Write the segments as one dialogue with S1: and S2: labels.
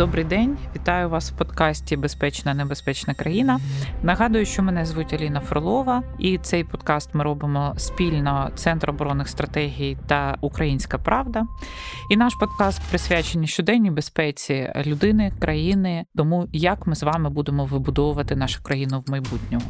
S1: Добрий день, вітаю вас в подкасті Безпечна небезпечна країна. Нагадую, що мене звуть Аліна Фролова, і цей подкаст ми робимо спільно Центр оборонних стратегій та Українська Правда. І наш подкаст присвячений щоденній безпеці людини, країни, тому як ми з вами будемо вибудовувати нашу країну в майбутньому.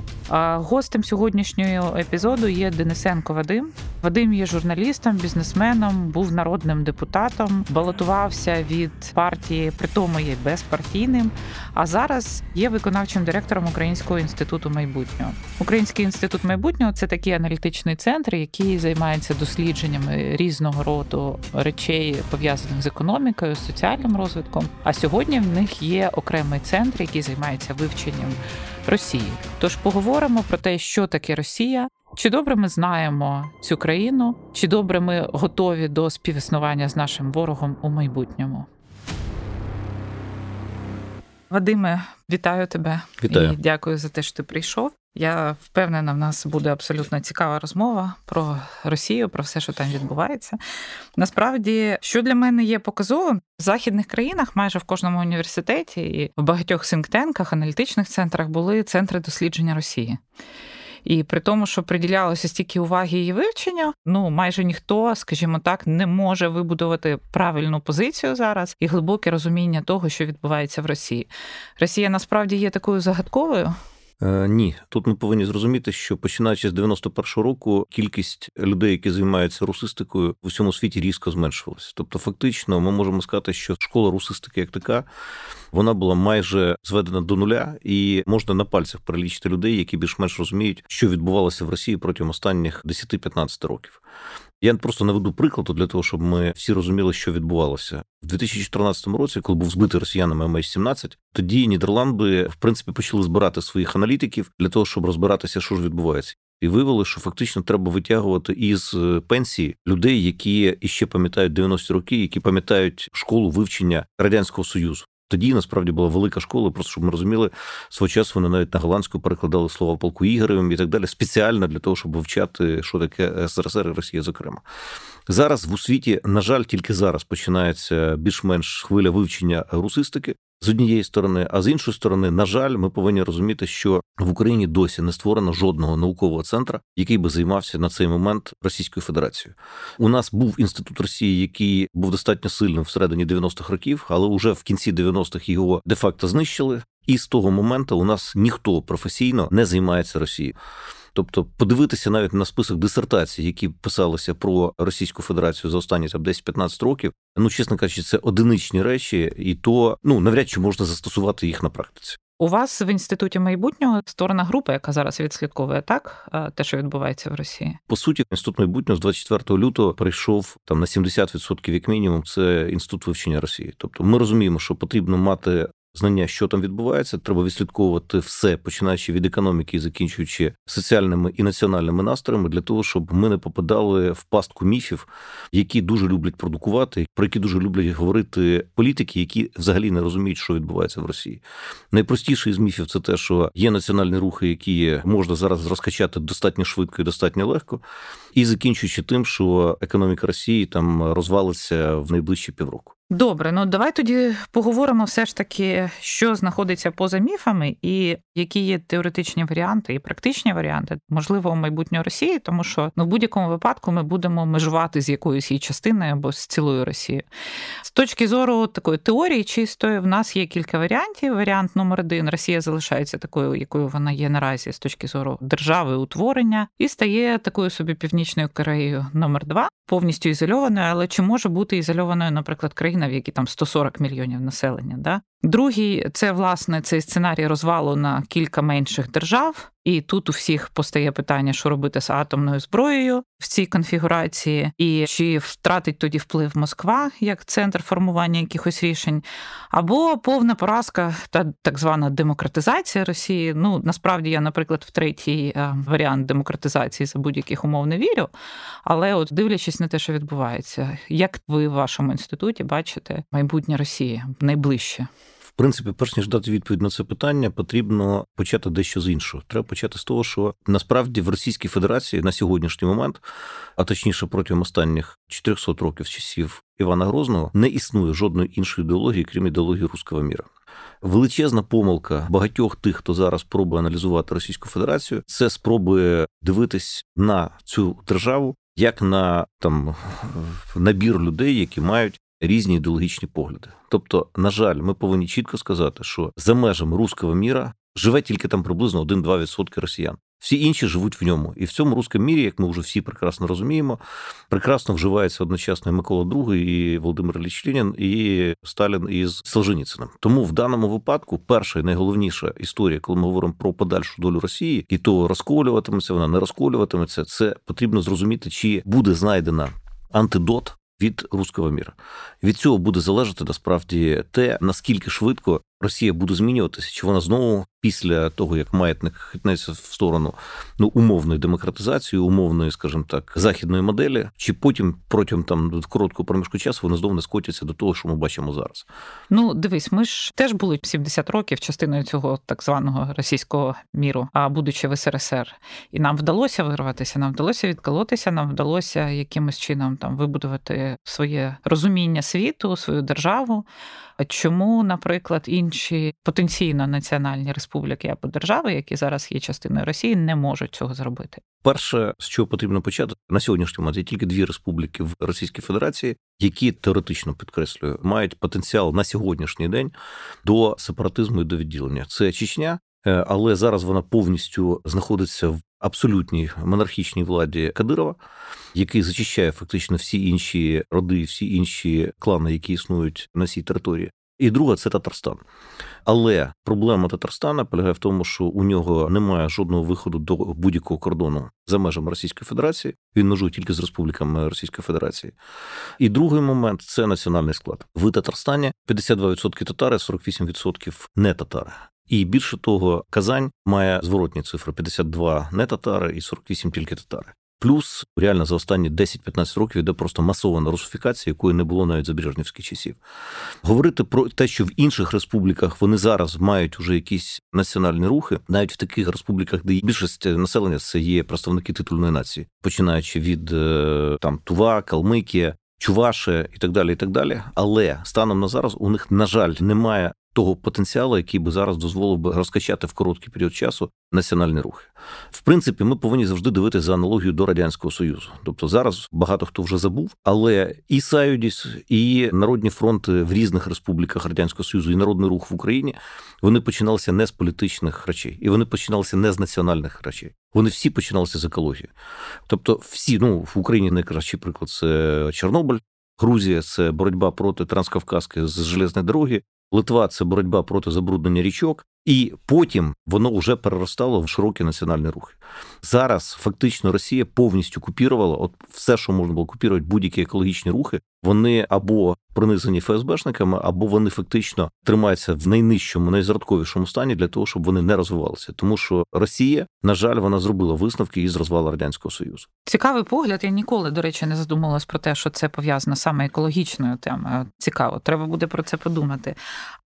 S1: Гостем сьогоднішнього епізоду є Денисенко Вадим. Вадим є журналістом, бізнесменом, був народним депутатом, балотувався від партії притому є безпартійним. А зараз є виконавчим директором Українського інституту майбутнього. Український інститут майбутнього це такий аналітичний центр, який займається дослідженнями різного роду речей, пов'язаних з економікою, соціальним розвитком. А сьогодні в них є окремий центр, який займається вивченням Росії. Тож поговоримо про те, що таке Росія. Чи добре ми знаємо цю країну, чи добре ми готові до співіснування з нашим ворогом у майбутньому? Вадиме, вітаю тебе
S2: Вітаю.
S1: і дякую за те, що ти прийшов. Я впевнена, в нас буде абсолютно цікава розмова про Росію, про все, що там відбувається. Насправді, що для мене є показовим, в західних країнах, майже в кожному університеті і в багатьох синктенках, аналітичних центрах були центри дослідження Росії. І при тому, що приділялося стільки уваги її вивченню, ну майже ніхто, скажімо так, не може вибудувати правильну позицію зараз і глибоке розуміння того, що відбувається в Росії. Росія насправді є такою загадковою.
S2: Е, ні, тут ми повинні зрозуміти, що починаючи з 91-го року кількість людей, які займаються русистикою, в усьому світі різко зменшилася. Тобто, фактично, ми можемо сказати, що школа русистики як така вона була майже зведена до нуля, і можна на пальцях перелічити людей, які більш-менш розуміють, що відбувалося в Росії протягом останніх 10-15 років. Я просто наведу прикладу для того, щоб ми всі розуміли, що відбувалося в 2014 році, коли був збитий росіянами MH17, тоді Нідерланди в принципі почали збирати своїх аналітиків для того, щоб розбиратися, що ж відбувається. І виявили, що фактично треба витягувати із е, пенсії людей, які іще пам'ятають 90-ті роки, які пам'ятають школу вивчення радянського союзу. Тоді насправді була велика школа, просто щоб ми розуміли, свого часу вони навіть на голландську перекладали слова полку Ігоревим і так далі, спеціально для того, щоб вивчати, що таке СРСР і Росія, зокрема. Зараз в світі, на жаль, тільки зараз починається більш-менш хвиля вивчення русистики з однієї сторони, а з іншої сторони, на жаль, ми повинні розуміти, що в Україні досі не створено жодного наукового центру, який би займався на цей момент Російською Федерацією. У нас був інститут Росії, який був достатньо сильним всередині 90-х років, але вже в кінці 90-х його де-факто знищили. І з того моменту у нас ніхто професійно не займається Росією. Тобто подивитися навіть на список дисертацій, які писалися про Російську Федерацію за останні там 10-15 років, ну чесно кажучи, це одиничні речі, і то ну навряд чи можна застосувати їх на практиці.
S1: У вас в інституті майбутнього створена група, яка зараз відслідковує так те, що відбувається в Росії.
S2: По суті, інститут майбутнього з 24 лютого прийшов там на 70% як мінімум. Це інститут вивчення Росії. Тобто, ми розуміємо, що потрібно мати знання, що там відбувається. Треба відслідковувати все, починаючи від економіки і закінчуючи соціальними і національними настроями, для того, щоб ми не попадали в пастку міфів, які дуже люблять продукувати, про які дуже люблять говорити політики, які взагалі не розуміють, що відбувається в Росії. Найпростіший з міфів це те, що є національні рухи, які можна зараз розкачати достатньо швидко і достатньо легко, і закінчуючи тим, що економіка Росії там розвалиться в найближчі півроку.
S1: Добре, ну давай тоді поговоримо все ж таки, що знаходиться поза міфами, і які є теоретичні варіанти і практичні варіанти, можливо, майбутнього Росії, тому що ну в будь-якому випадку ми будемо межувати з якоюсь її частиною або з цілою Росією. З точки зору такої теорії чистої, в нас є кілька варіантів. Варіант номер один Росія залишається такою, якою вона є наразі з точки зору держави утворення, і стає такою собі північною Кореєю номер 2 повністю ізольованою, але чи може бути ізольованою, наприклад, країна, в якій там 140 мільйонів населення? Да? Другий це власне цей сценарій розвалу на кілька менших держав, і тут у всіх постає питання, що робити з атомною зброєю в цій конфігурації, і чи втратить тоді вплив Москва як центр формування якихось рішень, або повна поразка та так звана демократизація Росії. Ну насправді я, наприклад, в третій е, варіант демократизації за будь-яких умов не вірю. Але, от дивлячись на те, що відбувається, як ви в вашому інституті бачите майбутнє Росії найближче?
S2: Принципі, перш ніж дати відповідь на це питання, потрібно почати дещо з іншого. Треба почати з того, що насправді в Російській Федерації на сьогоднішній момент, а точніше протягом останніх 400 років часів Івана Грозного, не існує жодної іншої ідеології, крім ідеології руського міра. Величезна помилка багатьох тих, хто зараз пробує аналізувати Російську Федерацію, це спроби дивитись на цю державу як на там набір людей, які мають різні ідеологічні погляди. Тобто, на жаль, ми повинні чітко сказати, що за межами руського міра живе тільки там приблизно 1-2% росіян. Всі інші живуть в ньому. І в цьому руському мірі, як ми вже всі прекрасно розуміємо, прекрасно вживається одночасно і Микола II, і Володимир Ілліч Ленін, і Сталін із Солженіцином. Тому в даному випадку перша і найголовніша історія, коли ми говоримо про подальшу долю Росії, і то розколюватиметься, вона не розколюватиметься. Це потрібно зрозуміти, чи буде знайдена антидот від руського міра. Від цього буде залежати насправді те, наскільки швидко Росія буде змінюватися, чи вона знову після того, як маятник хитнеться в сторону ну умовної демократизації, умовної, скажімо так, західної моделі, чи потім протягом там короткого проміжку часу вони знову не скотяться до того, що ми бачимо зараз.
S1: Ну дивись, ми ж теж були 70 років частиною цього так званого російського міру, а будучи в СРСР, і нам вдалося вирватися, нам вдалося відколотися, нам вдалося якимось чином там вибудувати своє розуміння світу, свою державу. Чому, наприклад, інші потенційно національні республіки або держави, які зараз є частиною Росії, не можуть цього зробити?
S2: Перше, з чого потрібно почати на сьогоднішній момент, є тільки дві республіки в Російській Федерації, які теоретично підкреслюю, мають потенціал на сьогоднішній день до сепаратизму і до відділення. Це Чечня. Е, але зараз вона повністю знаходиться в абсолютній монархічній владі Кадирова, який зачищає фактично всі інші роди, всі інші клани, які існують на цій території. І друга це Татарстан. Але проблема Татарстана полягає в тому, що у нього немає жодного виходу до будь-якого кордону за межами Російської Федерації. Він межує тільки з республіками Російської Федерації. І другий момент це національний склад. В Татарстані 52% татари, 48% не татари. І більше того, Казань має зворотні цифри: 52 не татари і 48 тільки татари. Плюс реально за останні 10-15 років йде просто масована русифікація, якої не було навіть за Брежнівських часів. Говорити про те, що в інших республіках вони зараз мають уже якісь національні рухи, навіть в таких республіках, де більшість населення це є представники титульної нації, починаючи від е, там Тува, Калмикія. Чуваше і так далі, і так далі. Але станом на зараз у них, на жаль, немає того потенціалу, який би зараз дозволив би розкачати в короткий період часу національні рухи. В принципі, ми повинні завжди дивитися за аналогію до радянського союзу. Тобто зараз багато хто вже забув, але і Саюдіс, і народні фронти в різних республіках радянського союзу, і народний рух в Україні вони починалися не з політичних речей, і вони починалися не з національних речей. Вони всі починалися з екології. Тобто, всі ну в Україні найкращий приклад це Чорнобиль. Грузія це боротьба проти транскавказки з железної дороги. Литва це боротьба проти забруднення річок, і потім воно вже переростало в широкі національні рухи. Зараз фактично Росія повністю купірувала от все, що можна було купірувати, будь-які екологічні рухи. Вони або пронизані ФСБшниками, або вони фактично тримаються в найнижчому, найзрадковішому стані для того, щоб вони не розвивалися. Тому що Росія, на жаль, вона зробила висновки із розвалу радянського союзу.
S1: Цікавий погляд. Я ніколи, до речі, не задумувалась про те, що це пов'язано саме екологічною темою. Цікаво, треба буде про це подумати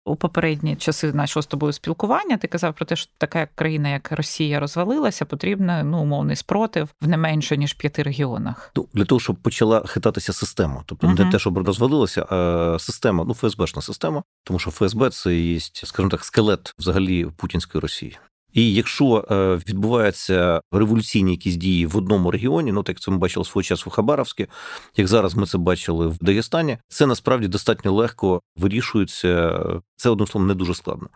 S1: у попередні часи нашого з тобою спілкування. Ти казав про те, що така країна, як Росія, розвалилася, потрібно ну умовний спротив в не менше ніж п'яти регіонах.
S2: Ну для того, щоб почала хитатися система, тобто uh-huh. не те, щоб розвалилася, а система, ну ФСБшна система, тому що ФСБ це є, скажімо так, скелет взагалі путінської Росії. І якщо е, відбуваються революційні якісь дії в одному регіоні, ну так це ми бачили свого часу в Хабаровське, як зараз ми це бачили в Дагестані, це насправді достатньо легко вирішується. Це одним словом не дуже складно.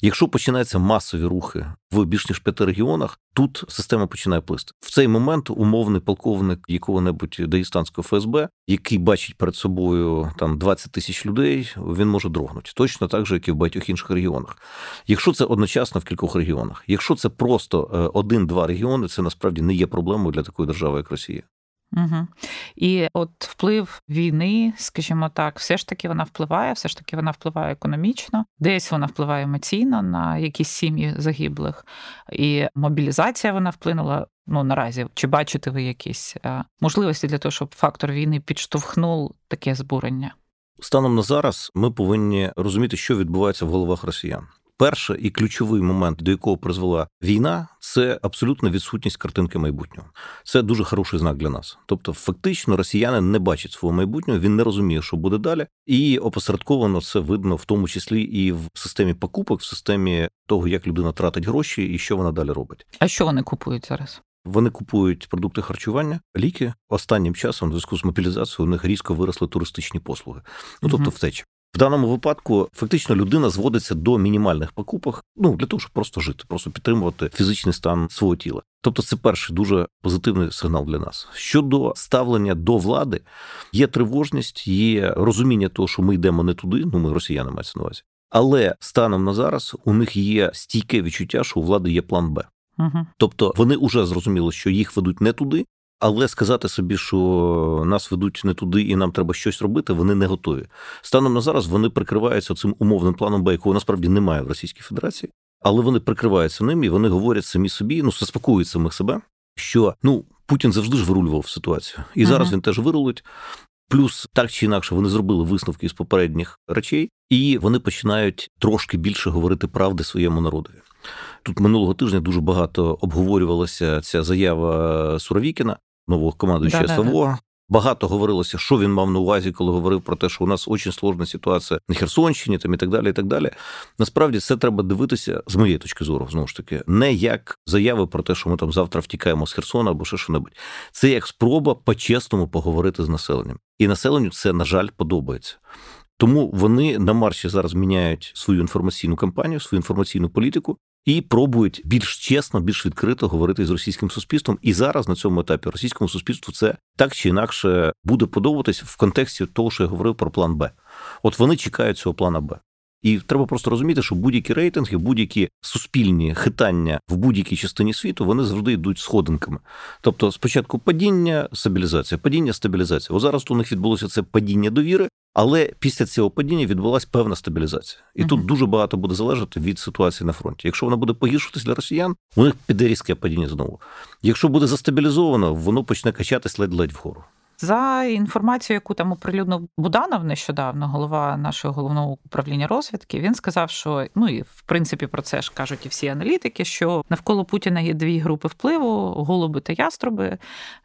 S2: Якщо починаються масові рухи в більш ніж п'яти регіонах, тут система починає плисти. В цей момент умовний полковник якого-небудь Дагестанського ФСБ, який бачить перед собою там 20 тисяч людей, він може дрогнути точно так же, як і в багатьох інших регіонах. Якщо це одночасно в кількох регіонах. Якщо це просто е, один-два регіони, це насправді не є проблемою для такої держави, як Росія.
S1: Угу. І от вплив війни, скажімо так, все ж таки вона впливає, все ж таки вона впливає економічно, десь вона впливає емоційно на якісь сім'ї загиблих, і мобілізація вона вплинула. Ну наразі чи бачите ви якісь е, можливості для того, щоб фактор війни підштовхнув таке збурення?
S2: Станом на зараз ми повинні розуміти, що відбувається в головах росіян. Перший і ключовий момент, до якого призвела війна, це абсолютна відсутність картинки майбутнього. Це дуже хороший знак для нас. Тобто, фактично, росіяни не бачать свого майбутнього, він не розуміє, що буде далі, і опосередковано це видно в тому числі і в системі покупок, в системі того, як людина тратить гроші і що вона далі робить.
S1: А що вони купують зараз?
S2: Вони купують продукти харчування, ліки. Останнім часом, в зв'язку з мобілізацією, у них різко виросли туристичні послуги. Ну тобто, втеча. В даному випадку фактично людина зводиться до мінімальних покупок, ну для того, щоб просто жити, просто підтримувати фізичний стан свого тіла. Тобто, це перший дуже позитивний сигнал для нас. Щодо ставлення до влади, є тривожність, є розуміння того, що ми йдемо не туди. Ну ми росіяни мається на увазі. Але станом на зараз у них є стійке відчуття, що у влади є план Б.
S1: Угу.
S2: Тобто вони вже зрозуміли, що їх ведуть не туди, але сказати собі, що нас ведуть не туди і нам треба щось робити, вони не готові. Станом на зараз вони прикриваються цим умовним планом Б, якого насправді немає в Російській Федерації, але вони прикриваються ним і вони говорять самі собі, ну заспокоюють самих себе, що ну Путін завжди ж вирулював ситуацію, і
S1: Мгм.
S2: зараз він теж вирулить. Плюс так чи інакше вони зробили висновки з попередніх речей, і вони починають трошки більше говорити правди своєму народові. Тут минулого тижня дуже багато обговорювалася ця заява Суровікіна, нового командуючого
S1: Да-да-да.
S2: СВО. Багато говорилося, що він мав на увазі, коли говорив про те, що у нас дуже складна ситуація на Херсонщині, там і так далі. І так далі. Насправді це треба дивитися з моєї точки зору, знову ж таки, не як заяви про те, що ми там завтра втікаємо з Херсона або ще що-небудь. Це як спроба по-чесному поговорити з населенням. І населенню це, на жаль, подобається. Тому вони на марші зараз міняють свою інформаційну кампанію, свою інформаційну політику і пробують більш чесно, більш відкрито говорити з російським суспільством. І зараз на цьому етапі російському суспільству це так чи інакше буде подобатись в контексті того, що я говорив про план Б. От вони чекають цього плана Б. І треба просто розуміти, що будь-які рейтинги, будь-які суспільні хитання в будь-якій частині світу вони завжди йдуть сходинками. Тобто, спочатку падіння, стабілізація, падіння, стабілізація. О, зараз у них відбулося це падіння довіри, але після цього падіння відбулася певна стабілізація. І
S1: Мгм.
S2: тут дуже багато буде залежати від ситуації на фронті. Якщо вона буде погіршуватись для росіян, у них піде різке падіння знову. Якщо буде застабілізовано, воно почне качатись ледь-ледь вгору.
S1: За інформацією, яку там оприлюднив Буданов нещодавно, голова нашого головного управління розвідки, він сказав, що ну і в принципі про це ж кажуть і всі аналітики, що навколо Путіна є дві групи впливу: голуби та яструби.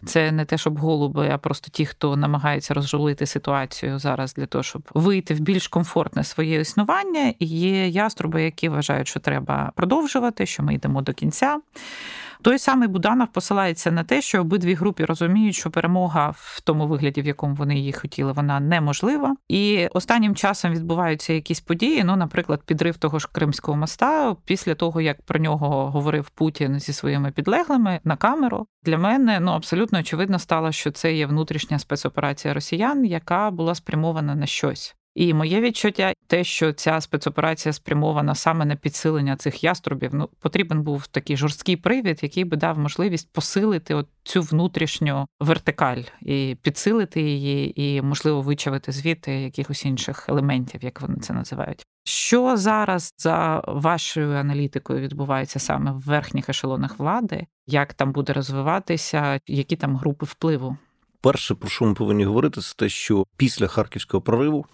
S1: Це не те, щоб голуби, а просто ті, хто намагається розжулити ситуацію зараз для того, щоб вийти в більш комфортне своє існування. І є яструби, які вважають, що треба продовжувати, що ми йдемо до кінця. Той самий Буданов посилається на те, що обидві групи розуміють, що перемога в тому вигляді, в якому вони її хотіли, вона неможлива. І останнім часом відбуваються якісь події. Ну, наприклад, підрив того ж Кримського моста після того, як про нього говорив Путін зі своїми підлеглими на камеру. Для мене ну абсолютно очевидно стало, що це є внутрішня спецоперація росіян, яка була спрямована на щось. І моє відчуття, те, що ця спецоперація спрямована саме на підсилення цих яструбів, ну потрібен був такий жорсткий привід, який би дав можливість посилити от цю внутрішню вертикаль і підсилити її, і можливо вичавити звідти якихось інших елементів, як вони це називають. Що зараз за вашою аналітикою відбувається саме в верхніх ешелонах влади? Як там буде розвиватися, які там групи впливу?
S2: Перше, про що ми повинні говорити, це те, що після харківського прориву,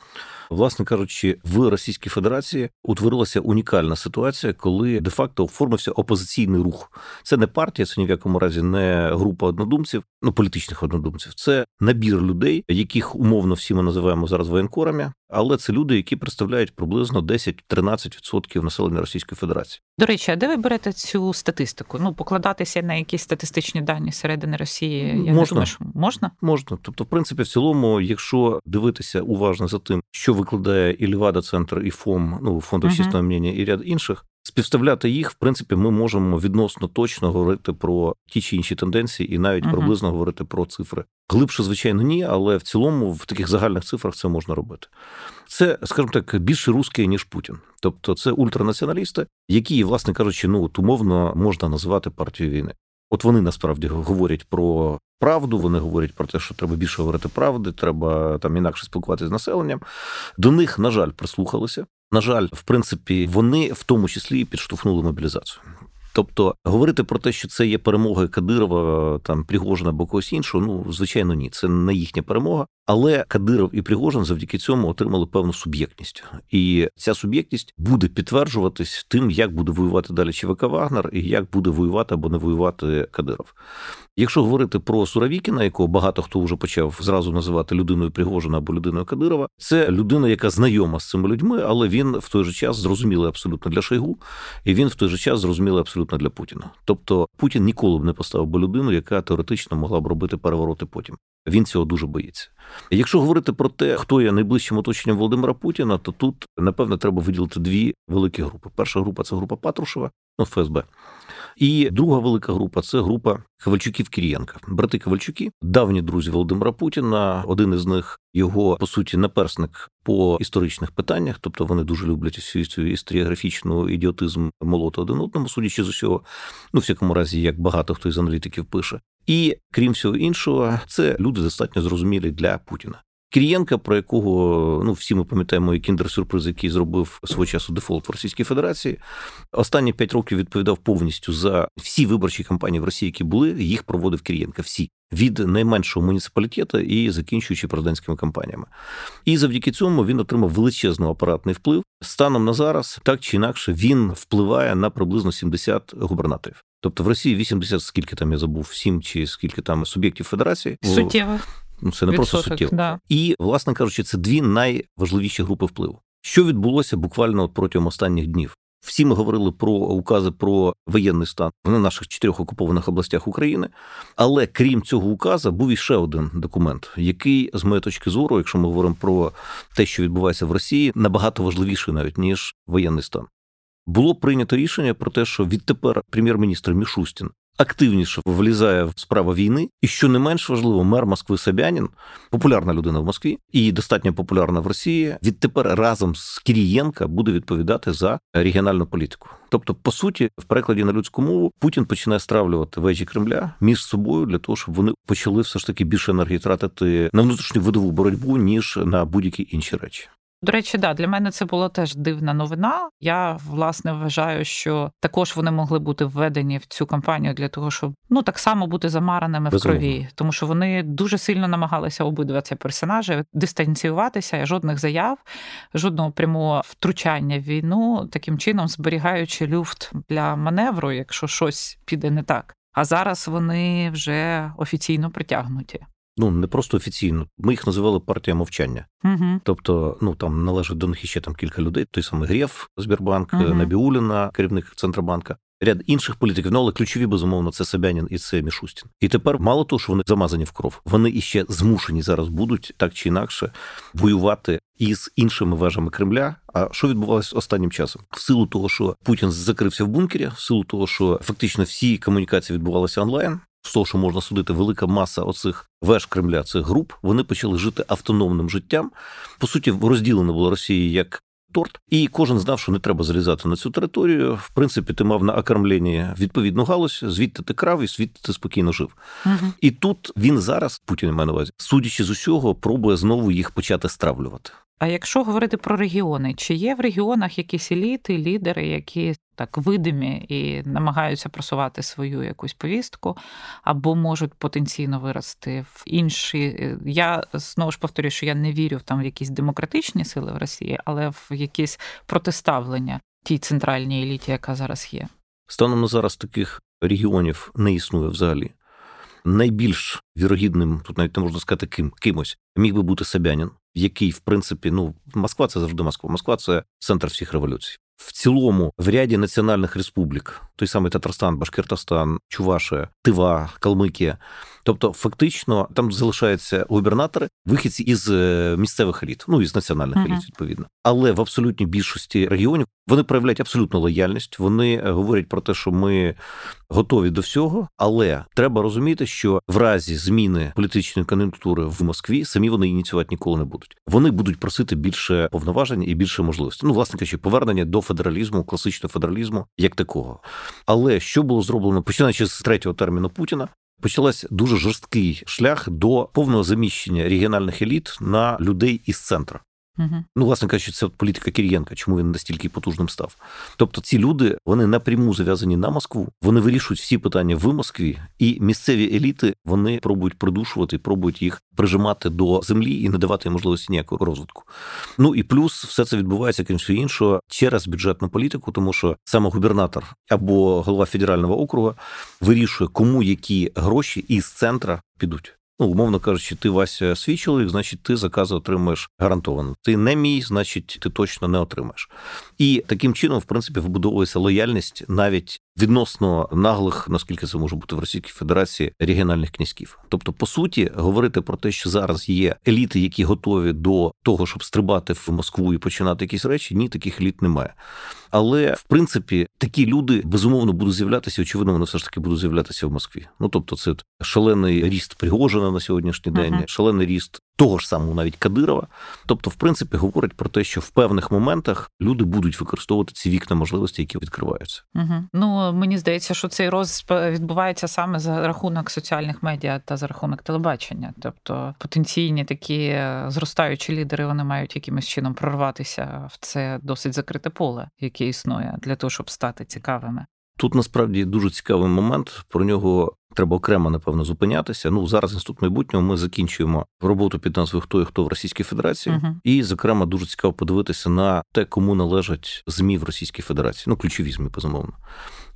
S2: власне кажучи, в Російській Федерації утворилася унікальна ситуація, коли де-факто оформився опозиційний рух. Це не партія, це ні в якому разі не група однодумців, ну політичних однодумців. Це набір людей, яких умовно всі ми називаємо зараз воєнкорами, але це люди, які представляють приблизно 10-13% населення Російської Федерації.
S1: До речі, а де ви берете цю статистику? Ну, покладатися на якісь статистичні дані середини Росії, я не
S2: Можна.
S1: думаю, що можна.
S2: Можна, тобто, в принципі, в цілому, якщо дивитися уважно за тим, що викладає і Лівада Центр, і ФОМ, ну фонд общественного мнення, і ряд інших, співставляти їх, в принципі, ми можемо відносно точно говорити про ті чи інші тенденції, і навіть
S1: Мгм.
S2: приблизно говорити про цифри. Глибше, звичайно, ні, але в цілому в таких загальних цифрах це можна робити. Це, скажімо так, більше русські, ніж Путін. Тобто, це ультранаціоналісти, які, власне кажучи, ну от умовно можна називати партією війни. От вони насправді говорять про правду, вони говорять про те, що треба більше говорити правди, треба там інакше спілкуватися з населенням. До них, на жаль, прислухалися. На жаль, в принципі, вони в тому числі і підштовхнули мобілізацію. Тобто говорити про те, що це є перемога Кадирова, там Пригожина або когось іншого, ну звичайно, ні, це не їхня перемога. Але Кадиров і Пригожин завдяки цьому отримали певну суб'єктність, і ця суб'єктність буде підтверджуватись тим, як буде воювати далі ЧВК Вагнер і як буде воювати або не воювати Кадиров. Якщо говорити про Суравікіна, якого багато хто вже почав зразу називати людиною Пригожина або людиною Кадирова, це людина, яка знайома з цими людьми, але він в той же час зрозумілий абсолютно для Шойгу, і він в той же час зрозумілий абсолютно для Путіна. Тобто Путін ніколи б не поставив би людину, яка теоретично могла б робити перевороти потім. Він цього дуже боїться. Якщо говорити про те, хто є найближчим оточенням Володимира Путіна, то тут напевно треба виділити дві великі групи. Перша група це група Патрушева, ну ФСБ. І друга велика група це група Ковальчуків Кірієнка. Брати Ковальчуки, давні друзі Володимира Путіна. Один із них його по суті наперсник по історичних питаннях, тобто вони дуже люблять всю цю історіографічну ідіотизм молоти один одному, судячи з усього, ну всякому разі, як багато хто із аналітиків пише. І крім всього іншого, це люди достатньо зрозумілі для Путіна. Кірієнка, про якого ну всі ми пам'ятаємо, і кіндер-сюрприз, який зробив свого часу дефолт в Російській Федерації, останні п'ять років відповідав повністю за всі виборчі кампанії в Росії, які були. Їх проводив Кірієнка. Всі від найменшого муніципалітету і закінчуючи президентськими кампаніями. І завдяки цьому він отримав величезний апаратний вплив. Станом на зараз, так чи інакше, він впливає на приблизно 70 губернаторів. Тобто в Росії 80, скільки там я забув, 7 чи скільки там суб'єктів федерації
S1: суттєво.
S2: Ну, це не
S1: Відсоток,
S2: просто суттєво.
S1: да.
S2: І, власне кажучи, це дві найважливіші групи впливу. Що відбулося буквально от протягом останніх днів? Всі ми говорили про укази про воєнний стан в наших чотирьох окупованих областях України. Але крім цього указу, був іще один документ, який, з моєї точки зору, якщо ми говоримо про те, що відбувається в Росії, набагато важливіший навіть ніж воєнний стан. Було прийнято рішення про те, що відтепер прем'єр-міністр Мішустін активніше влізає в справу війни, і що не менш важливо, мер Москви Собянін, популярна людина в Москві і достатньо популярна в Росії. Відтепер разом з Кірієнка буде відповідати за регіональну політику. Тобто, по суті, в перекладі на людську мову Путін починає стравлювати вежі Кремля між собою для того, щоб вони почали все ж таки більше енергії тратити на внутрішню видову боротьбу ніж на будь-які інші речі.
S1: До речі, да, для мене це була теж дивна новина. Я власне вважаю, що також вони могли бути введені в цю кампанію для того, щоб ну так само бути замараними в крові, тому що вони дуже сильно намагалися обидва ці персонажі дистанціюватися, жодних заяв, жодного прямого втручання в війну, таким чином зберігаючи люфт для маневру, якщо щось піде не так. А зараз вони вже офіційно притягнуті
S2: ну не просто офіційно. Ми їх називали партія мовчання.
S1: Угу.
S2: Тобто, ну там належить до них ще там кілька людей. Той самий Грєв, Збірбанк, угу. Набіуліна, керівник Центробанка. Ряд інших політиків, ну але ключові безумовно це Собянін і це Мішустін. І тепер мало того, що вони замазані в кров, вони іще змушені зараз будуть так чи інакше воювати із іншими вежами Кремля. А що відбувалося останнім часом? В силу того, що Путін закрився в бункері, в силу того, що фактично всі комунікації відбувалися онлайн. З того, що можна судити, велика маса оцих веж Кремля, цих груп, вони почали жити автономним життям. По суті, розділена була Росія як торт, і кожен знав, що не треба залізати на цю територію. В принципі, ти мав на окормленні відповідну галузь, звідти ти крав і звідти ти спокійно жив. Угу. І тут він зараз, Путін має на увазі, судячи з усього, пробує знову їх почати стравлювати.
S1: А якщо говорити про регіони, чи є в регіонах якісь еліти, лідери, які так видимі і намагаються просувати свою якусь повістку, або можуть потенційно вирости в інші. Я знову ж повторюю, що я не вірю в там в якісь демократичні сили в Росії, але в якісь протиставлення тій центральній еліті, яка зараз є.
S2: Станом на зараз таких регіонів не існує взагалі. Найбільш вірогідним, тут навіть не можна сказати, ким кимось міг би бути Собянін, який, в принципі, ну Москва це завжди Москва. Москва це центр всіх революцій. В цілому, в ряді національних республік, той самий Татарстан, Башкиртостан, Чувашія, Тива, Калмикія, тобто, фактично, там залишаються губернатори, вихідці із е, місцевих еліт, ну із національних uh-huh. еліт, відповідно. Але в абсолютній більшості регіонів вони проявляють абсолютну лояльність. Вони е, говорять про те, що ми готові до всього, але треба розуміти, що в разі зміни політичної кон'юнктури в Москві самі вони ініціювати ніколи не будуть. Вони будуть просити більше повноважень і більше можливостей. Ну, власне кажучи, повернення до федералізму, класичного федералізму, як такого. Але що було зроблено починаючи з третього терміну Путіна, почалась дуже жорсткий шлях до повного заміщення регіональних еліт на людей із центру.
S1: Угу.
S2: Ну, власне кажучи, це політика Кирієнка, чому він настільки потужним став. Тобто, ці люди вони напряму зав'язані на Москву, вони вирішують всі питання в Москві, і місцеві еліти вони пробують придушувати, пробують їх прижимати до землі і не давати можливості ніякого розвитку. Ну і плюс все це відбувається крім всього іншого через бюджетну політику, тому що саме губернатор або голова федерального округу вирішує, кому які гроші із центра підуть. Ну, умовно кажучи, ти Вася свій чоловік, значить, ти закази отримаєш гарантовано. Ти не мій, значить, ти точно не отримаєш. І таким чином, в принципі, вбудовується лояльність навіть відносно наглих, наскільки це може бути в Російській Федерації, регіональних князьків. Тобто, по суті, говорити про те, що зараз є еліти, які готові до того, щоб стрибати в Москву і починати якісь речі, ні, таких еліт немає. Але в принципі такі люди безумовно будуть з'являтися. Очевидно, вони все ж таки будуть з'являтися в Москві. Ну тобто, це шалений ріст Пригожина на сьогоднішній день, uh-huh. шалений ріст того ж самого навіть Кадирова. Тобто, в принципі, говорить про те, що в певних моментах люди будуть використовувати ці вікна можливості, які відкриваються.
S1: Угу. Ну мені здається, що цей рост відбувається саме за рахунок соціальних медіа та за рахунок телебачення. Тобто потенційні такі зростаючі лідери вони мають якимось чином прорватися в це досить закрите поле, яке існує для того, щоб стати цікавими.
S2: Тут насправді дуже цікавий момент. Про нього треба окремо, напевно, зупинятися. Ну зараз інститут майбутнього ми закінчуємо роботу під назвою Хто і хто в Російській Федерації, uh-huh. і зокрема дуже цікаво подивитися на те, кому належать змі в Російській Федерації. Ну ключові змі, безумовно.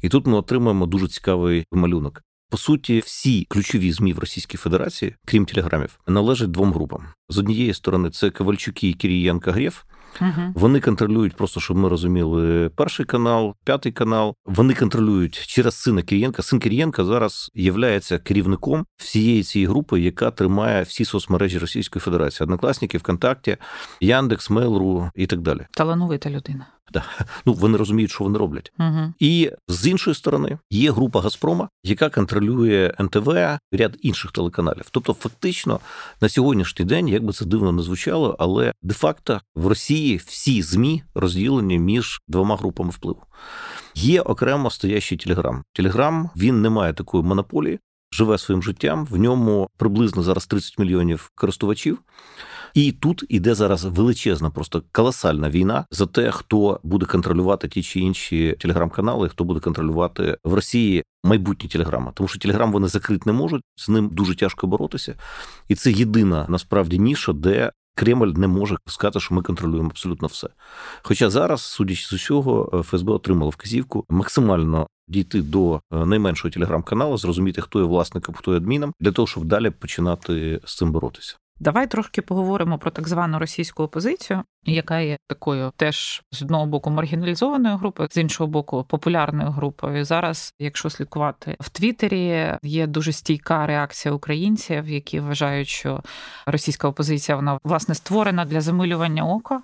S2: І тут ми отримаємо дуже цікавий малюнок. По суті, всі ключові змі в Російській Федерації, крім телеграмів, належать двом групам. З однієї сторони, це Ковальчуки, Кирієнка, Грєв,
S1: Угу.
S2: Вони контролюють, просто щоб ми розуміли, перший канал, п'ятий канал. Вони контролюють через сина Кирієнка. Син Кирієнка зараз є керівником всієї цієї групи, яка тримає всі соцмережі Російської Федерації, однокласники, ВКонтакті, Яндекс, Мейл.ру і так далі.
S1: Талановита людина.
S2: Да. Ну вони розуміють, що вони роблять.
S1: Угу.
S2: І з іншої сторони є група Газпрома, яка контролює НТВ, ряд інших телеканалів. Тобто, фактично, на сьогоднішній день, як би це дивно не звучало, але де-факто в Росії всі змі розділені між двома групами впливу. Є окремо стоящий Телеграм. Телеграм він не має такої монополії, живе своїм життям. В ньому приблизно зараз 30 мільйонів користувачів. І тут іде зараз величезна, просто колосальна війна за те, хто буде контролювати ті чи інші телеграм-канали, хто буде контролювати в Росії майбутні телеграми. Тому що телеграм вони закрити не можуть, з ним дуже тяжко боротися, і це єдина насправді ніша, де. Кремль не може сказати, що ми контролюємо абсолютно все. Хоча зараз, судячи з усього, ФСБ отримало вказівку максимально дійти до е, найменшого телеграм-каналу, зрозуміти, хто є власником, хто є адміном, для того, щоб далі починати з цим боротися.
S1: Давай трошки поговоримо про так звану російську опозицію, яка є такою теж з одного боку маргіналізованою групою, з іншого боку, популярною групою. Зараз, якщо слідкувати в Твіттері, є дуже стійка реакція українців, які вважають, що російська опозиція вона власне створена для замилювання ока.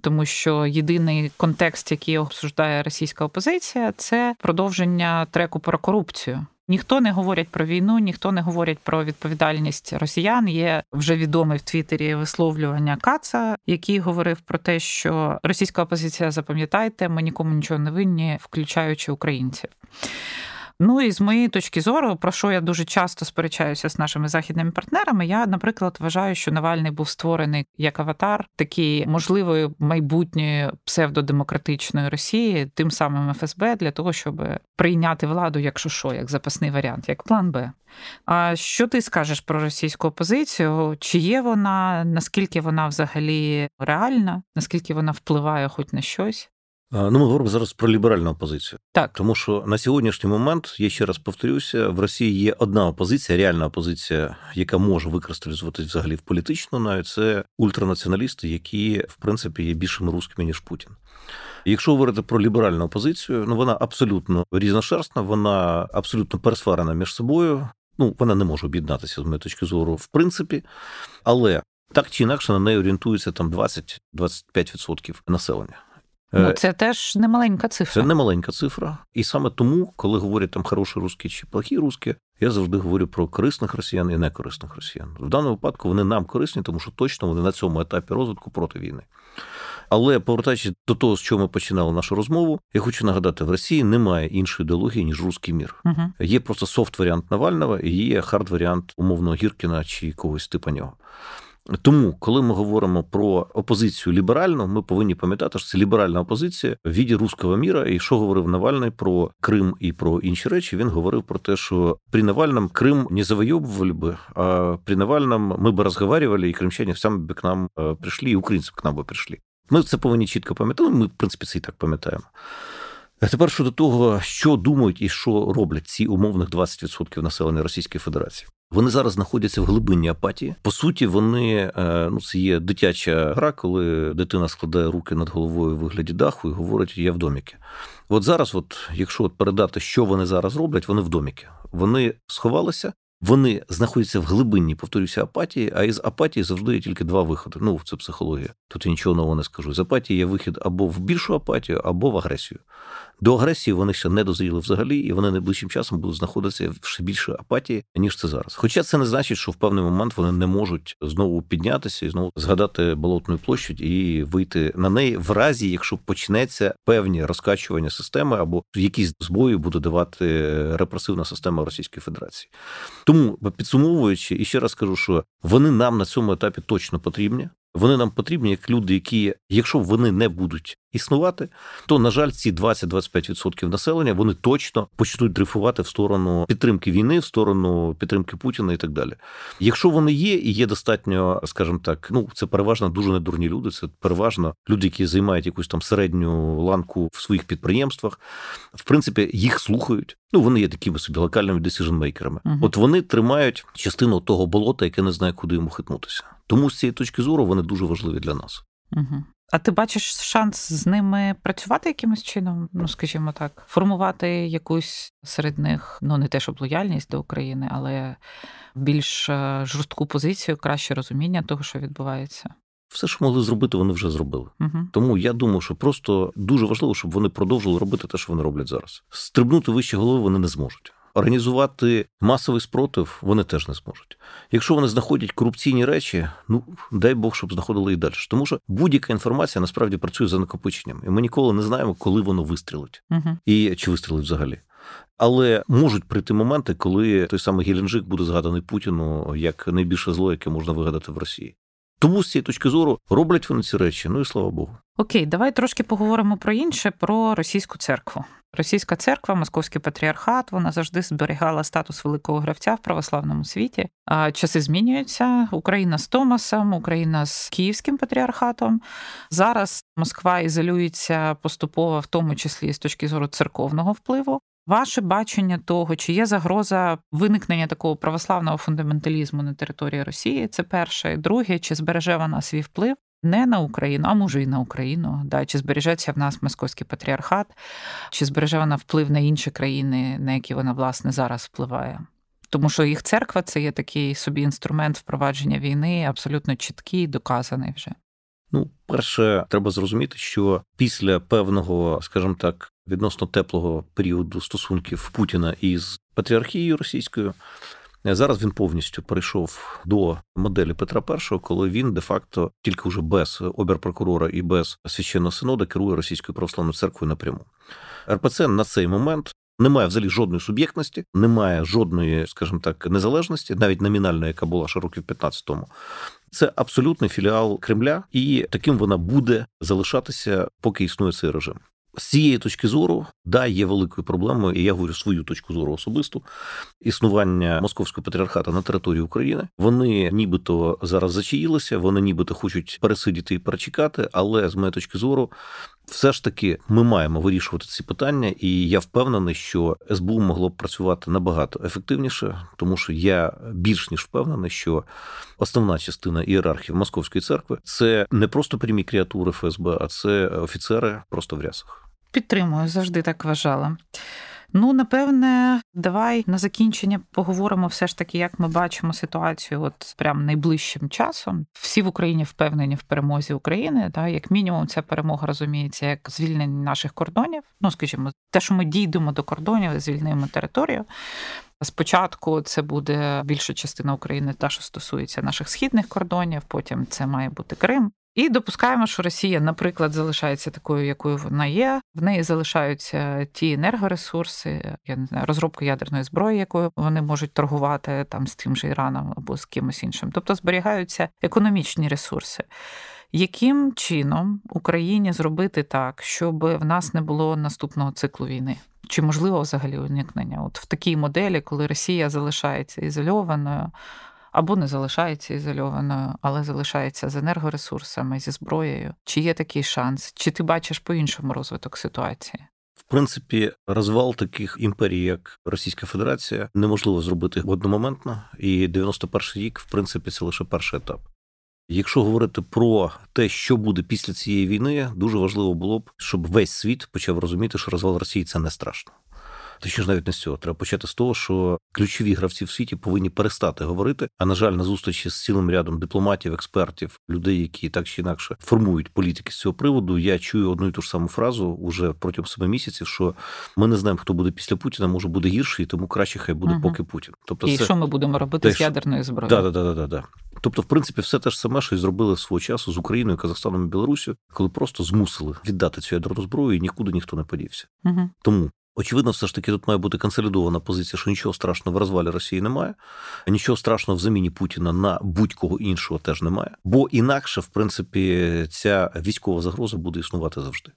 S1: Тому що єдиний контекст, який обсуждає російська опозиція, це продовження треку про корупцію. Ніхто не говорять про війну, ніхто не говорять про відповідальність росіян. Є вже відоме в Твіттері висловлювання Каца, який говорив про те, що російська опозиція, запам'ятайте, ми нікому нічого не винні, включаючи українців. Ну і з моєї точки зору, про що я дуже часто сперечаюся з нашими західними партнерами, я, наприклад, вважаю, що Навальний був створений як аватар такої можливої майбутньої псевдодемократичної Росії, тим самим ФСБ, для того, щоб прийняти владу, якщо що, як запасний варіант, як план Б. А що ти скажеш про російську опозицію? Чи є вона, наскільки вона взагалі реальна, наскільки вона впливає хоч на щось?
S2: Ну, ми говоримо зараз про ліберальну опозицію.
S1: Так.
S2: Тому що на сьогоднішній момент, я ще раз повторюся, в Росії є одна опозиція, реальна опозиція, яка може використовуватись взагалі в політичну, навіть це ультранаціоналісти, які, в принципі, є більшими русскими, ніж Путін. Якщо говорити про ліберальну опозицію, ну вона абсолютно різношерстна, вона абсолютно пересварена між собою. Ну, вона не може об'єднатися з моєї точки зору, в принципі, але так чи інакше на неї орієнтується там 20-25% населення.
S1: Ну, е, це теж немаленька цифра.
S2: Це немаленька цифра. І саме тому, коли говорять там хороші русські чи плохі русські, я завжди говорю про корисних росіян і некорисних росіян. В даному випадку вони нам корисні, тому що точно вони на цьому етапі розвитку проти війни. Але повертаючись до того, з чого ми починали нашу розмову, я хочу нагадати: в Росії немає іншої ідеології, ніж русський мір.
S1: Угу.
S2: Є просто софт-варіант Навального і є хард-варіант умовного Гіркіна чи когось типу нього. Тому, коли ми говоримо про опозицію ліберальну, ми повинні пам'ятати, що це ліберальна опозиція в віді руського міра. І що говорив Навальний про Крим і про інші речі, він говорив про те, що при Навальному Крим не завойовували би, а при Навальному ми б розговорювали, і кримчані самі б к нам е, прийшли, і українці б к нам би прийшли. Ми це повинні чітко пам'ятати. Ми, в принципі, це і так пам'ятаємо. А тепер щодо того, що думають і що роблять ці умовних 20% населення Російської Федерації. Вони зараз знаходяться в глибинній апатії. По суті, вони е, ну це є дитяча гра, коли дитина складає руки над головою в вигляді даху і говорить: Я в доміки. От зараз, от якщо от передати, що вони зараз роблять, вони в доміки. Вони сховалися, вони знаходяться в глибинній, повторюся, апатії, а із апатії завжди є тільки два виходи. Ну, це психологія. Тут я нічого нового не скажу. З апатії є вихід або в більшу апатію, або в агресію. До агресії вони ще не дозріли взагалі, і вони найближчим часом будуть знаходитися в ще більше апатії, ніж це зараз. Хоча це не значить, що в певний момент вони не можуть знову піднятися і знову згадати болотну площадь і вийти на неї в разі, якщо почнеться певні розкачування системи або якісь збої буде давати репресивна система Російської Федерації. Тому підсумовуючи, і ще раз скажу, що вони нам на цьому етапі точно потрібні. Вони нам потрібні як люди, які, якщо вони не будуть існувати, то на жаль, ці 20-25% населення вони точно почнуть дрейфувати в сторону підтримки війни, в сторону підтримки Путіна і так далі. Якщо вони є, і є достатньо, скажімо так, ну це переважно дуже недурні люди. Це переважно люди, які займають якусь там середню ланку в своїх підприємствах. В принципі, їх слухають. Ну, вони є такими собі локальними decision-мейкерами. Uh-huh. От вони тримають частину того болота, яке не знає, куди йому хитнутися. Тому з цієї точки зору вони дуже важливі для нас.
S1: Угу. А ти бачиш шанс з ними працювати якимось чином, ну скажімо так, формувати якусь серед них, ну не те, щоб лояльність до України, але більш е, жорстку позицію, краще розуміння того, що відбувається.
S2: Все, що могли зробити, вони вже зробили. Угу. Тому я думаю, що просто дуже важливо, щоб вони продовжили робити те, що вони роблять зараз. Стрибнути вище голови вони не зможуть. Організувати масовий спротив вони теж не зможуть. Якщо вони знаходять корупційні речі, ну дай Бог, щоб знаходили і далі. Тому що будь-яка інформація насправді працює за накопиченням, і ми ніколи не знаємо, коли воно вистрілить угу. і чи вистрілить взагалі. Але можуть прийти моменти, коли той самий Геленджик буде згаданий Путіну як найбільше зло, яке можна вигадати в Росії. Тому з цієї точки зору роблять вони ці речі. Ну і слава Богу.
S1: Окей, давай трошки поговоримо про інше, про російську церкву. Російська церква, московський патріархат, вона завжди зберігала статус великого гравця в православному світі. А часи змінюються. Україна з Томасом, Україна з Київським патріархатом. Зараз Москва ізолюється поступово, в тому числі з точки зору церковного впливу. Ваше бачення того, чи є загроза виникнення такого православного фундаменталізму на території Росії, це перше. Друге, чи збереже вона свій вплив не на Україну, а може і на Україну. Да? Чи збережеться в нас московський патріархат, чи збереже вона вплив на інші країни, на які вона власне зараз впливає? Тому що їх церква це є такий собі інструмент впровадження війни, абсолютно чіткий, доказаний вже.
S2: Ну, перше, треба зрозуміти, що після певного, скажімо так, відносно теплого періоду стосунків Путіна із патріархією російською. Зараз він повністю перейшов до моделі Петра І, коли він де-факто тільки вже без оберпрокурора і без священного синода керує російською православною церквою напряму. РПЦ на цей момент немає взагалі жодної суб'єктності, немає жодної, скажімо так, незалежності, навіть номінальної, яка була ще років 15 тому. Це абсолютний філіал Кремля, і таким вона буде залишатися, поки існує цей режим. З цієї точки зору, да, є великою проблемою, і я говорю свою точку зору особисту існування московського патріархата на території України. Вони нібито зараз зачаїлися, вони нібито хочуть пересидіти і перечекати, але з моєї точки зору. Все ж таки, ми маємо вирішувати ці питання, і я впевнений, що СБУ могло б працювати набагато ефективніше, тому що я більш ніж впевнений, що основна частина ієрархії Московської церкви це не просто прямі креатури ФСБ, а це офіцери просто в рясах.
S1: Підтримую, завжди так вважала. Ну, напевне, давай на закінчення поговоримо все ж таки, як ми бачимо ситуацію, от прям найближчим часом. Всі в Україні впевнені в перемозі України. Та як мінімум, ця перемога розуміється як звільнення наших кордонів. Ну, скажімо, те, що ми дійдемо до кордонів, звільнимо територію. Спочатку це буде більша частина України, та що стосується наших східних кордонів. Потім це має бути Крим. І допускаємо, що Росія, наприклад, залишається такою, якою вона є. В неї залишаються ті енергоресурси, я не знаю, розробка ядерної зброї, якою вони можуть торгувати там з тим же Іраном або з кимось іншим. Тобто зберігаються економічні ресурси. Яким чином Україні зробити так, щоб в нас не було наступного циклу війни? Чи можливо взагалі уникнення? От в такій моделі, коли Росія залишається ізольованою, або не залишається ізольованою, але залишається з енергоресурсами, зі зброєю. Чи є такий шанс? Чи ти бачиш по-іншому розвиток ситуації?
S2: В принципі, розвал таких імперій, як Російська Федерація, неможливо зробити одномоментно, і 91-й рік, в принципі, це лише перший етап. Якщо говорити про те, що буде після цієї війни, дуже важливо було б, щоб весь світ почав розуміти, що розвал Росії це не страшно. Точніше, навіть не з цього. Треба почати з того, що ключові гравці в світі повинні перестати говорити. А на жаль, на зустрічі з цілим рядом дипломатів, експертів, людей, які так чи інакше формують політики з цього приводу. Я чую одну і ту ж саму фразу уже протягом семи місяців, що ми не знаємо, хто буде після Путіна, може буде гірше, і тому краще хай буде, угу. поки Путін.
S1: Тобто, і це... що ми будемо робити Теж... з ядерною зброєю?
S2: Да, да, да, да, да. Тобто, в принципі, все те ж саме, що і зробили свого часу з Україною, Казахстаном і Білорусію, коли просто змусили віддати цю ядерну зброю, і нікуди ніхто не подівся. Угу. Тому Очевидно, все ж таки тут має бути консолідована позиція, що нічого страшного в розвалі Росії немає, нічого страшного в заміні Путіна на будь-кого іншого теж немає. Бо інакше, в принципі, ця військова загроза буде існувати завжди.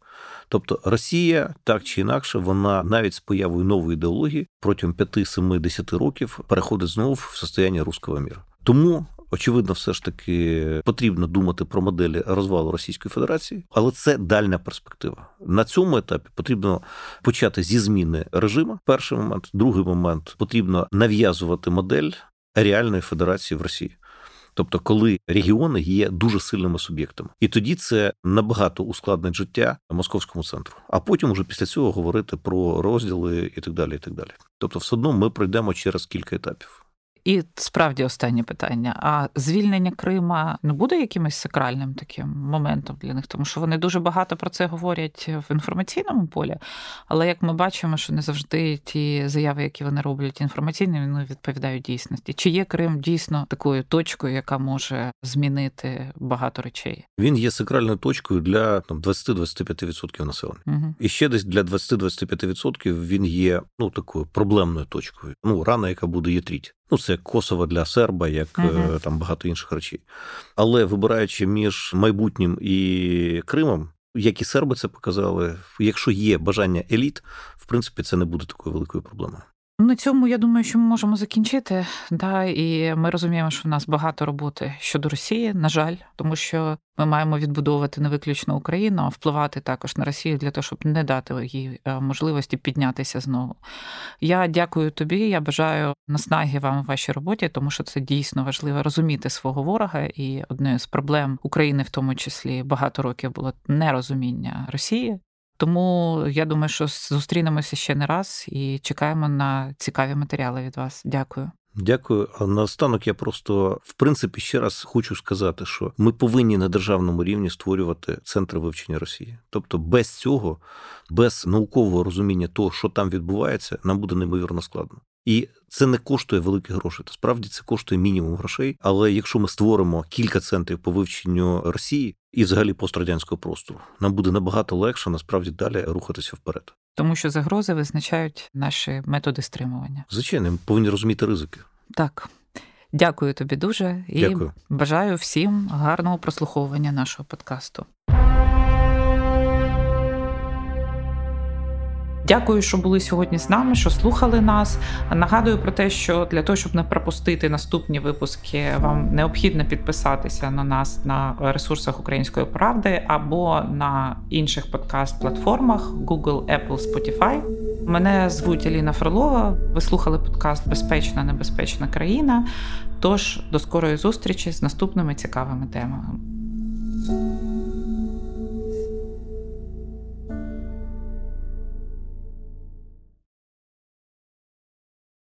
S2: Тобто Росія так чи інакше, вона навіть з появою нової ідеології протягом 5-7-10 років переходить знову в состояння руського міра. Тому Очевидно, все ж таки потрібно думати про моделі розвалу Російської Федерації, але це дальня перспектива. На цьому етапі потрібно почати зі зміни режиму. Перший момент, другий момент потрібно нав'язувати модель реальної федерації в Росії. Тобто, коли регіони є дуже сильними суб'єктами, і тоді це набагато ускладнить життя московському центру. А потім, уже після цього, говорити про розділи і так далі. І так далі. Тобто, все одно ми пройдемо через кілька етапів.
S1: І справді останнє питання: а звільнення Крима не буде якимось сакральним таким моментом для них, тому що вони дуже багато про це говорять в інформаційному полі. Але як ми бачимо, що не завжди ті заяви, які вони роблять інформаційними, вони відповідають дійсності. Чи є Крим дійсно такою точкою, яка може змінити багато речей?
S2: Він є сакральною точкою для там 20-25% населення, угу. і ще десь для 20-25% він є ну такою проблемною точкою. Ну рана, яка буде є тріть. Ну, це Косово для серба, як uh там багато інших речей. Але вибираючи між майбутнім і Кримом, як і серби це показали, якщо є бажання еліт, в принципі, це не буде такою великою проблемою.
S1: На цьому я думаю, що ми можемо закінчити. Да, І ми розуміємо, що в нас багато роботи щодо Росії, на жаль, тому що ми маємо відбудовувати не виключно Україну, а впливати також на Росію для того, щоб не дати їй е, можливості піднятися знову. Я дякую тобі. Я бажаю наснаги вам у вашій роботі, тому що це дійсно важливо розуміти свого ворога. І одною з проблем України, в тому числі, багато років було нерозуміння Росії. Тому я думаю, що зустрінемося ще не раз і чекаємо на цікаві матеріали від вас. Дякую.
S2: Дякую. А наостанок я просто в принципі ще раз хочу сказати, що ми повинні на державному рівні створювати центри вивчення Росії. Тобто, без цього, без наукового розуміння того, що там відбувається, нам буде неймовірно складно. І це не коштує великих грошей. То справді це коштує мінімум грошей. Але якщо ми створимо кілька центрів по вивченню Росії і взагалі пострадянського простору, нам буде набагато легше насправді далі рухатися вперед.
S1: Тому що загрози визначають наші методи стримування.
S2: Звичайно, ми повинні розуміти ризики.
S1: Так. Дякую тобі дуже і
S2: Дякую.
S1: бажаю всім гарного прослуховування нашого подкасту. Дякую, що були сьогодні з нами, що слухали нас. Нагадую про те, що для того, щоб не пропустити наступні випуски, вам необхідно підписатися на нас на ресурсах Української правди або на інших подкаст-платформах Google, Apple, Spotify. Мене звуть Аліна Фролова. Ви слухали подкаст Безпечна, небезпечна країна. Тож до скорої зустрічі з наступними цікавими темами.